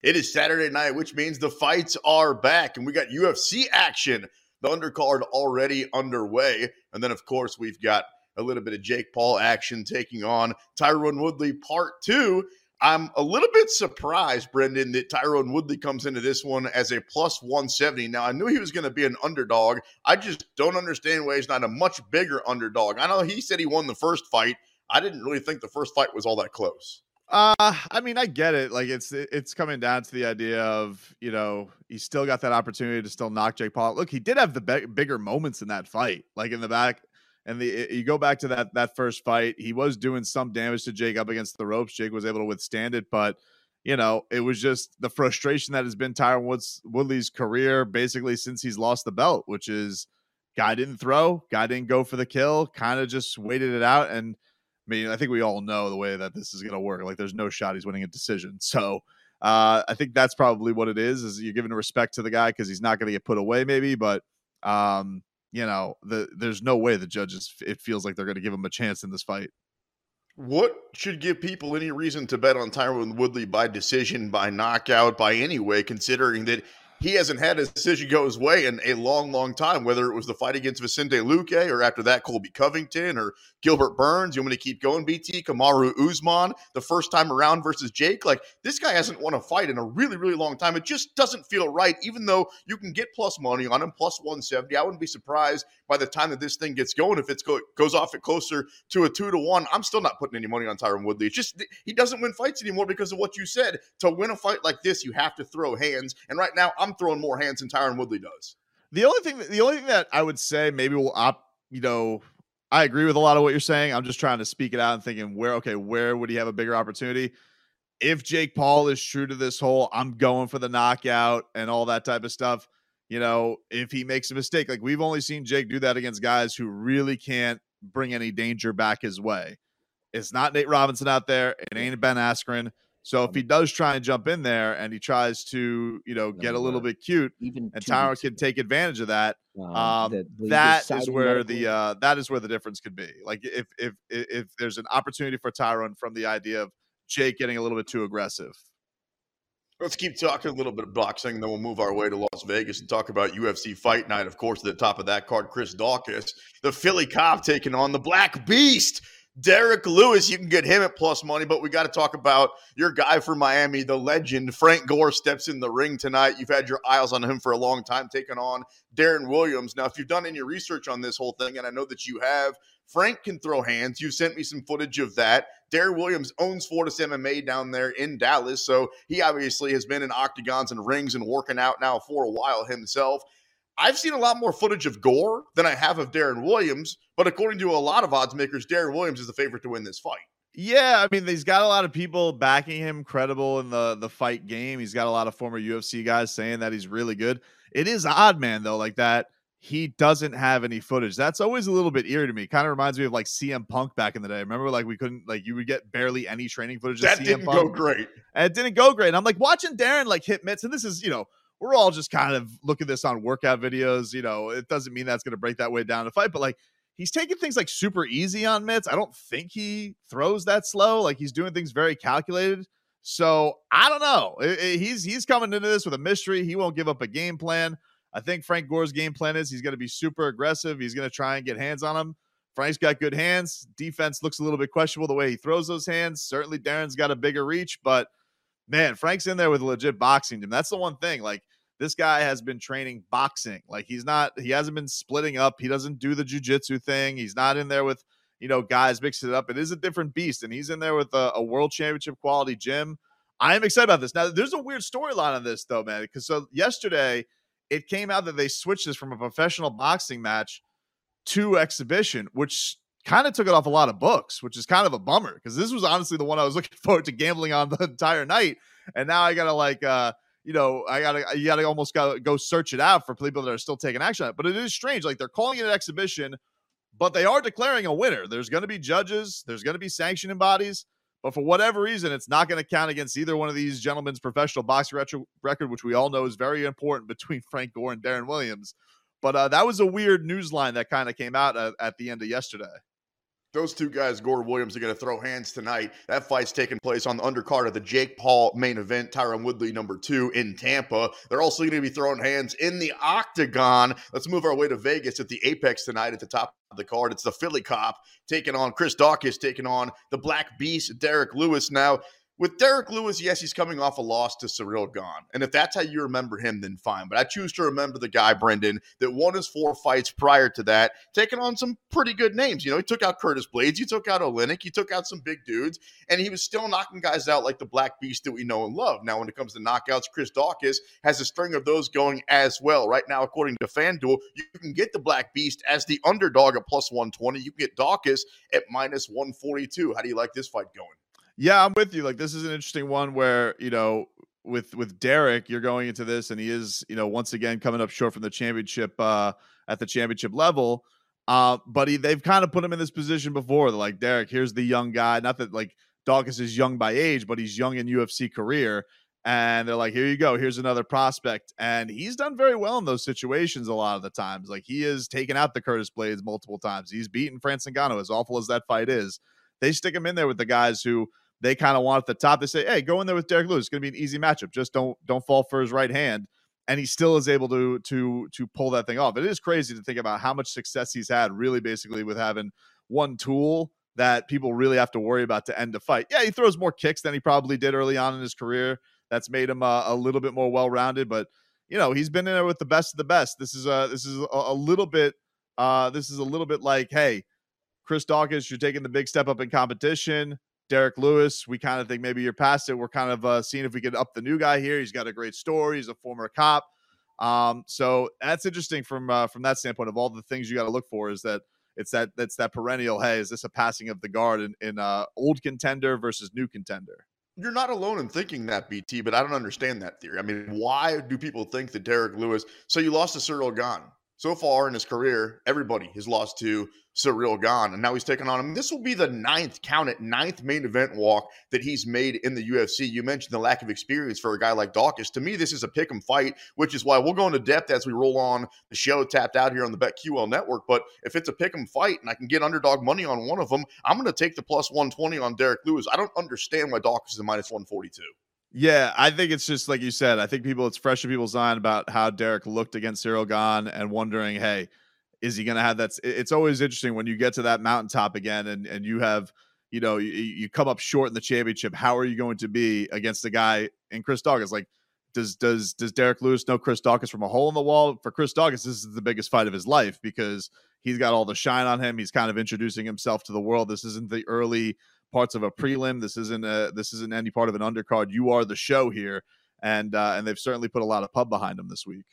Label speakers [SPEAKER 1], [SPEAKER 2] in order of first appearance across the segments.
[SPEAKER 1] It is Saturday night, which means the fights are back, and we got UFC action. The undercard already underway. And then, of course, we've got a little bit of Jake Paul action taking on Tyron Woodley part two. I'm a little bit surprised, Brendan, that Tyron Woodley comes into this one as a plus 170. Now, I knew he was going to be an underdog. I just don't understand why he's not a much bigger underdog. I know he said he won the first fight. I didn't really think the first fight was all that close.
[SPEAKER 2] Uh, I mean, I get it. Like it's it's coming down to the idea of you know he still got that opportunity to still knock Jake Paul. Look, he did have the be- bigger moments in that fight, like in the back. And the you go back to that that first fight, he was doing some damage to Jake up against the ropes. Jake was able to withstand it, but you know it was just the frustration that has been Tyron Woods Woodley's career basically since he's lost the belt, which is guy didn't throw, guy didn't go for the kill, kind of just waited it out and mean, I think we all know the way that this is going to work. Like, there's no shot he's winning a decision. So, uh, I think that's probably what it is. Is you're giving respect to the guy because he's not going to get put away, maybe. But, um, you know, the there's no way the judges. It feels like they're going to give him a chance in this fight.
[SPEAKER 1] What should give people any reason to bet on Tyron Woodley by decision, by knockout, by any way, considering that he hasn't had a decision go his way in a long, long time, whether it was the fight against Vicente Luque or after that Colby Covington or Gilbert Burns. You want me to keep going, BT? Kamaru Usman, the first time around versus Jake. Like, this guy hasn't won a fight in a really, really long time. It just doesn't feel right, even though you can get plus money on him, plus 170. I wouldn't be surprised by the time that this thing gets going. If it go, goes off at closer to a two to one, I'm still not putting any money on Tyron Woodley. It's just he doesn't win fights anymore because of what you said. To win a fight like this, you have to throw hands. And right now, I'm throwing more hands than Tyron Woodley does.
[SPEAKER 2] The only thing, the only thing that I would say maybe we'll you know, I agree with a lot of what you're saying. I'm just trying to speak it out and thinking where, okay, where would he have a bigger opportunity? If Jake Paul is true to this whole, I'm going for the knockout and all that type of stuff. You know, if he makes a mistake, like we've only seen Jake do that against guys who really can't bring any danger back his way. It's not Nate Robinson out there. It ain't Ben Askren. So if he does try and jump in there and he tries to, you know, get a little bit cute, even and Tyron can take advantage of that, um, the, the, that the where the uh, that is where the difference could be. Like if if if there's an opportunity for Tyron from the idea of Jake getting a little bit too aggressive.
[SPEAKER 1] Let's keep talking a little bit of boxing, and then we'll move our way to Las Vegas and talk about UFC Fight Night. Of course, at the top of that card, Chris Daukaus, the Philly cop taking on the Black Beast. Derrick Lewis, you can get him at plus money, but we got to talk about your guy for Miami, the legend. Frank Gore steps in the ring tonight. You've had your eyes on him for a long time, taking on Deron Williams. Now, if you've done any research on this whole thing, and I know that you have, Frank can throw hands. You sent me some footage of that. Deron Williams owns Fortis MMA down there in Dallas, so he obviously has been in octagons and rings and working out now for a while himself. I've seen a lot more footage of Gore than I have of Deron Williams, but according to a lot of odds makers, Deron Williams is the favorite to win this fight.
[SPEAKER 2] Yeah, I mean, he's got a lot of people backing him credible in the the fight game. He's got a lot of former UFC guys saying that he's really good. It is odd, man, though, like that he doesn't have any footage. That's always a little bit eerie to me. Kind of reminds me of like CM Punk back in the day. Remember, like we couldn't like you would get barely any training footage.
[SPEAKER 1] That didn't Punk, go great.
[SPEAKER 2] And it didn't go great. And I'm like watching Deron like hit mitts, and this is you know we're all just kind of looking at this on workout videos. You know, it doesn't mean that's going to break that way down to fight, but like he's taking things like super easy on mitts. I don't think he throws that slow. Like he's doing things very calculated. So I don't know. he's he's coming into this with a mystery. He won't give up a game plan. I think Frank Gore's game plan is he's going to be super aggressive. He's going to try and get hands on him. Frank's got good hands. Defense looks a little bit questionable the way he throws those hands. Certainly, Deron's got a bigger reach, but man, Frank's in there with a legit boxing gym. That's the one thing. Like this guy has been training boxing. Like he's not, he hasn't been splitting up. He doesn't do the jujitsu thing. He's not in there with, you know, guys mixing it up. It is a different beast. And he's in there with a, a world championship quality gym. I am excited about this. Now, there's a weird storyline on this, though, man. Because so yesterday, it came out that they switched this from a professional boxing match to exhibition, which kind of took it off a lot of books, which is kind of a bummer because this was honestly the one I was looking forward to gambling on the entire night. And now I gotta like uh you know, I gotta you gotta almost gotta go search it out for people that are still taking action on it. But it is strange. Like they're calling it an exhibition, but they are declaring a winner. There's gonna be judges, there's gonna be sanctioning bodies. But for whatever reason, it's not going to count against either one of these gentlemen's professional boxing record, which we all know is very important between Frank Gore and Deron Williams. But uh, that was a weird news line that kind of came out at, at the end of yesterday.
[SPEAKER 1] Those two guys, Gord Williams, are going to throw hands tonight. That fight's taking place on the undercard of the Jake Paul main event, Tyron Woodley number two in Tampa. They're also going to be throwing hands in the octagon. Let's move our way to Vegas at the Apex tonight at the top of the card. It's the Philly Cop taking on Chris Daukaus, taking on the Black Beast, Derrick Lewis. Now, with Derrick Lewis, yes, he's coming off a loss to Ciryl Gane. And if that's how you remember him, then fine. But I choose to remember the guy, Brendan, that won his four fights prior to that, taking on some pretty good names. You know, he took out Curtis Blaydes, he took out Oleinik, he took out some big dudes, and he was still knocking guys out like the Black Beast that we know and love. Now, when it comes to knockouts, Chris Daukaus has a string of those going as well. Right now, according to FanDuel, you can get the Black Beast as the underdog at plus 120. You can get Daukaus at minus 142. How do you like this fight going?
[SPEAKER 2] Yeah, I'm with you. Like this is an interesting one where, you know, with with Derrick, you're going into this and he is, you know, once again coming up short from the championship uh at the championship level. Uh, but he, they've kind of put him in this position before. They're like, Derrick, here's the young guy. Not that like Daukaus is young by age, but he's young in UFC career. And they're like, here you go. Here's another prospect. And he's done very well in those situations a lot of the times. Like he has taken out the Curtis Blaydes multiple times. He's beaten Francis Ngannou, as awful as that fight is. They stick him in there with the guys who they kind of want at the top. They say, "Hey, go in there with Derrick Lewis. It's going to be an easy matchup. Just don't don't fall for his right hand." And he still is able to to to pull that thing off. It is crazy to think about how much success he's had, really, basically, with having one tool that people really have to worry about to end a fight. Yeah, he throws more kicks than he probably did early on in his career. That's made him a little bit more well rounded, but you know he's been in there with the best of the best. This is a this is a, a little bit uh, this is a little bit like, hey, Chris Daukaus, you're taking the big step up in competition. Derrick Lewis, we kind of think maybe you're past it. We're kind of uh, seeing if we can up the new guy here. He's got a great story. He's a former cop. Um, so that's interesting from uh, from that standpoint. Of all the things you got to look for, is that it's that that's that perennial. Hey, is this a passing of the guard in, in uh, old contender versus new contender?
[SPEAKER 1] You're not alone in thinking that, BT, but I don't understand that theory. I mean, why do people think that Derrick Lewis? So you lost to Ciryl Gane so far in his career, everybody has lost to Ciryl Gane, and now he's taking on him. This will be the ninth count at ninth main event walk that he's made in the UFC. You mentioned the lack of experience for a guy like Daukaus. To me, this is a pick 'em fight, which is why we'll go into depth as we roll on the show tapped out here on the BetQL network. But if it's a pick 'em fight and I can get underdog money on one of them, I'm going to take the plus 120 on Derrick Lewis. I don't understand why Daukaus is a minus 142.
[SPEAKER 2] Yeah, I think it's just like you said. I think people, it's fresh in people's mind about how Derrick looked against Ciryl Gane and wondering, hey, is he going to have that? It's always interesting when you get to that mountaintop again and and you have, you know, you, you come up short in the championship. How are you going to be against a guy in Chris Daukaus? Like, does does does Derrick Lewis know Chris Daukaus from a hole in the wall? For Chris Daukaus, this is the biggest fight of his life because he's got all the shine on him. He's kind of introducing himself to the world. This isn't the early parts of a prelim. This isn't a this isn't any part of an undercard. You are the show here, and uh, and they've certainly put a lot of pub behind him this week.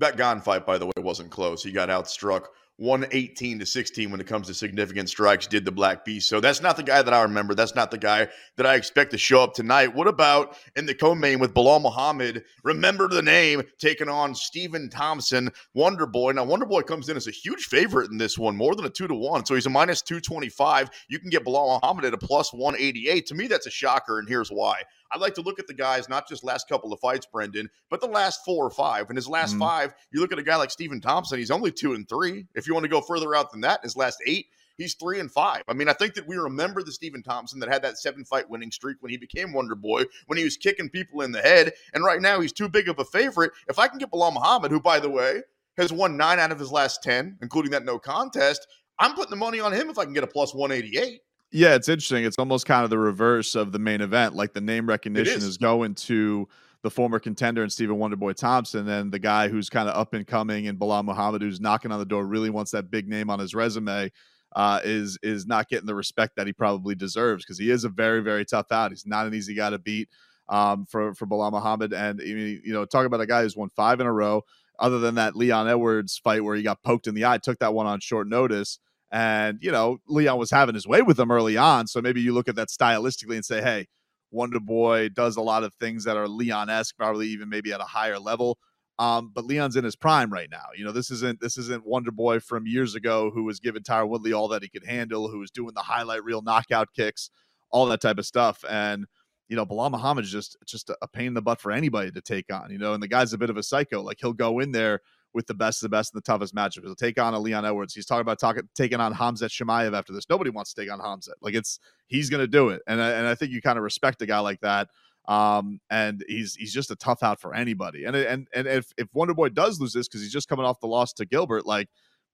[SPEAKER 1] That Gane fight, by the way, wasn't close. He got outstruck 118 to 16 when it comes to significant strikes, did the Black Beast. So that's not the guy that I remember. That's not the guy that I expect to show up tonight. What about in the co main with Belal Muhammad? Remember the name, taking on Stephen Thompson, Wonder Boy. Now, Wonder Boy comes in as a huge favorite in this one, more than a two to one. So he's a minus 225. You can get Belal Muhammad at a plus 188. To me, that's a shocker, and here's why. I like to look at the guys, not just last couple of fights, Brendan, but the last four or five. In his last mm-hmm. five, you look at a guy like Stephen Thompson, he's only two and three. If you want to go further out than that, his last eight, he's three and five. I mean, I think that we remember the Stephen Thompson that had that seven fight winning streak when he became Wonder Boy, when he was kicking people in the head. And right now, he's too big of a favorite. If I can get Belal Muhammad, who, by the way, has won nine out of his last 10, including that no contest, I'm putting the money on him if I can get a plus 188.
[SPEAKER 2] Yeah, it's interesting. It's almost kind of the reverse of the main event. Like the name recognition is. is. going to the former contender and Stephen Wonderboy Thompson, and the guy who's kind of up and coming, and Belal Muhammad, who's knocking on the door, really wants that big name on his resume. Uh, is is not getting the respect that he probably deserves because he is a very very tough out. He's not an easy guy to beat um, for for Belal Muhammad, and you know talk about a guy who's won five in a row. Other than that Leon Edwards fight where he got poked in the eye, took that one on short notice. And, you know, Leon was having his way with them early on. So maybe you look at that stylistically and say, hey, Wonder Boy does a lot of things that are Leon esque, probably even maybe at a higher level. Um, but Leon's in his prime right now. You know, this isn't this isn't Wonder Boy from years ago who was giving Tyron Woodley all that he could handle, who was doing the highlight reel knockout kicks, all that type of stuff. And you know, Belal Muhammad is just just a pain in the butt for anybody to take on. You know, and the guy's a bit of a psycho. Like he'll go in there with the best of the best and the toughest matchups. He'll take on a Leon Edwards. He's talking about talking taking on Khamzat Chimaev after this. Nobody wants to take on Khamzat. Like it's he's going to do it, and I, and I think you kind of respect a guy like that. Um, and he's he's just a tough out for anybody. And and and if if Wonder Boy does lose this because he's just coming off the loss to Gilbert, like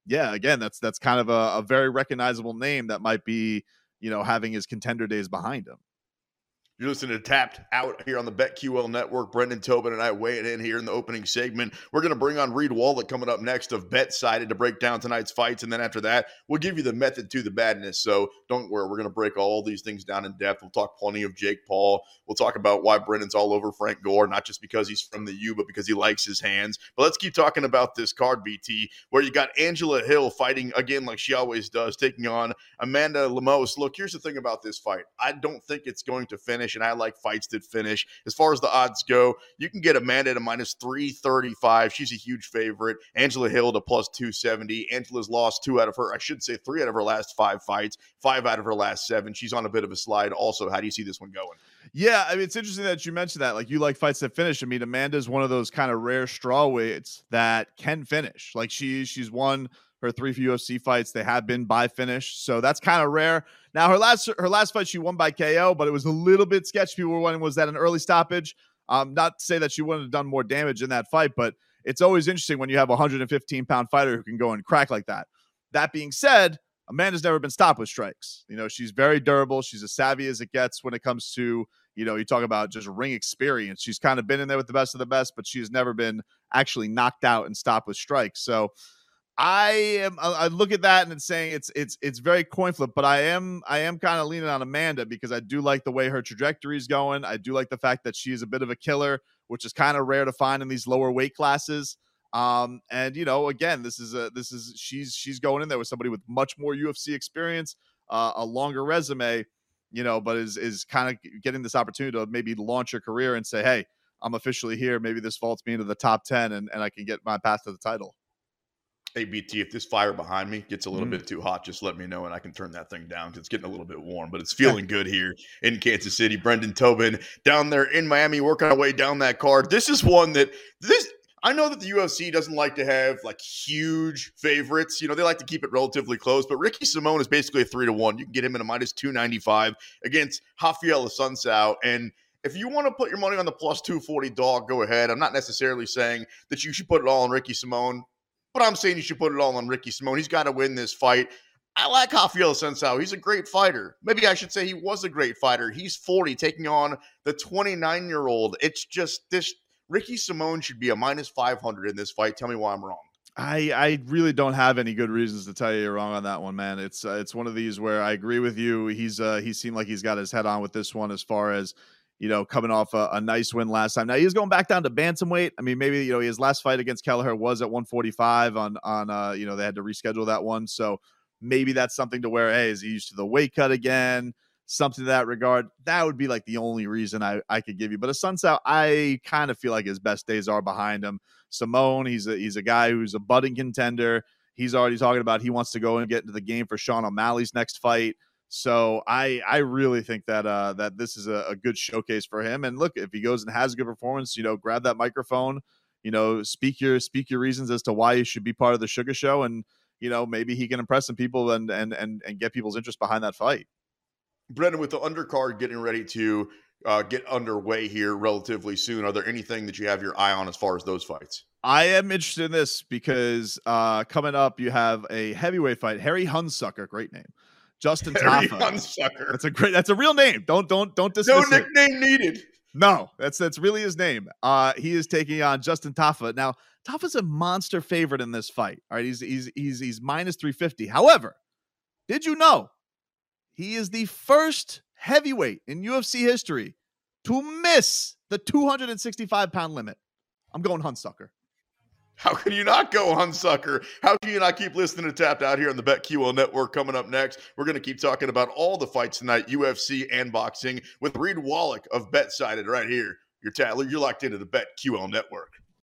[SPEAKER 2] yeah, again, that's that's kind of a, a very recognizable name that might be you know having his contender days behind him.
[SPEAKER 1] You're listening to Tapped Out here on the BetQL Network. Brendan Tobin and I weigh it in here in the opening segment. We're going to bring on Reed Wallach coming up next of BetSided to break down tonight's fights. And then after that, we'll give you the method to the badness. So don't worry, we're going to break all these things down in depth. We'll talk plenty of Jake Paul. We'll talk about why Brendan's all over Frank Gore, not just because he's from the U, but because he likes his hands. But let's keep talking about this card, BT, where you got Angela Hill fighting again like she always does, taking on Amanda Lemos. Look, here's the thing about this fight I don't think it's going to finish finish, and I like fights that finish. As far as the odds go, you can get Amanda a minus 335. She's a huge favorite. Angela Hill to plus 270. Angela's lost two out of her, I should say, three out of her last five fights, five out of her last seven. She's on a bit of a slide. Also, how do you see this one going?
[SPEAKER 2] Yeah, I mean, it's interesting that you mentioned that. Like, you like fights that finish. I mean, Amanda's one of those kind of rare straw weights that can finish. Like, she she's won her three UFC fights. They have been by finish, so that's kind of rare. Now her last her last fight she won by KO, but it was a little bit sketchy. People were wondering was that an early stoppage? Um, not to say that she wouldn't have done more damage in that fight, but it's always interesting when you have a 115 pound fighter who can go and crack like that. That being said, Amanda's never been stopped with strikes. You know, she's very durable. She's as savvy as it gets when it comes to, you know, you talk about just ring experience. She's kind of been in there with the best of the best, but she's never been actually knocked out and stopped with strikes. So I am. I look at that and it's saying it's it's it's very coin flip, but I am I am kind of leaning on Amanda because I do like the way her trajectory is going. I do like the fact that she is a bit of a killer, which is kind of rare to find in these lower weight classes. Um, and you know, again, this is a this is she's she's going in there with somebody with much more UFC experience, uh, a longer resume, you know, but is is kind of getting this opportunity to maybe launch her career and say, hey, I'm officially here. Maybe this vaults me into the top ten, and and I can get my path to the title.
[SPEAKER 1] ABT, if this fire behind me gets a little mm. bit too hot, just let me know and I can turn that thing down because it's getting a little bit warm. But it's feeling good here in Kansas City. Brendan Tobin down there in Miami, working our way down that card. This is one that this I know that the UFC doesn't like to have like huge favorites. You know, they like to keep it relatively close, but Ricky Simón is basically a three to one. You can get him in a minus 295 against Raphael Assunção. And if you want to put your money on the plus 240 dog, go ahead. I'm not necessarily saying that you should put it all on Ricky Simón. But I'm saying you should put it all on Ricky Simón. He's got to win this fight. I like Raphael Assunção. He's a great fighter. Maybe I should say he was a great fighter. He's 40, taking on the 29 year old. It's just this Ricky Simón should be a minus 500 in this fight. Tell me why I'm wrong.
[SPEAKER 2] I, I really don't have any good reasons to tell you you're wrong on that one, man. It's uh, it's one of these where I agree with you. He's uh, he seemed like he's got his head on with this one as far as you know, coming off a, a, nice win last time. Now he's going back down to bantamweight. I mean, maybe you know his last fight against Kelleher was at 145 on on uh, you know they had to reschedule that one, so maybe that's something to where hey, is he used to the weight cut again? Something to that regard. That would be like the only reason I I could give you. But Assunção, I kind of feel like his best days are behind him. Simón, he's a he's a guy who's a budding contender. He's already talking about he wants to go and get into the game for Sean O'Malley's next fight. So I I really think that uh that this is a, a, good showcase for him. And look, if he goes and has a good performance, you know, grab that microphone, you know, speak your speak your reasons as to why you should be part of the Sugar Show, and you know maybe he can impress some people and and and and get people's interest behind that fight.
[SPEAKER 1] Brendan, with the undercard getting ready to uh, get underway here relatively soon, are there anything that you have your eye on as far as those fights?
[SPEAKER 2] I am interested in this because uh, coming up, you have a heavyweight fight. Harry Hunsucker, great name. Justin Tafa. That's a great. That's a real name. Don't don't don't dismiss.
[SPEAKER 1] No nickname it. needed.
[SPEAKER 2] No, that's that's really his name. Uh, he is taking on Justin Tafa. Now, Tafa's a monster favorite in this fight. All right, he's he's he's he's minus three fifty. However, did you know he is the first heavyweight in UFC history to miss the 265 pound limit? I'm going Hunsucker.
[SPEAKER 1] How can you not go on sucker? How can you not keep listening to Tapped Out here on the BetQL Network? Coming up next, we're going to keep talking about all the fights tonight, UFC and boxing, with Reed Wallach of BetSided right here. You're, ta- you're locked into the BetQL Network.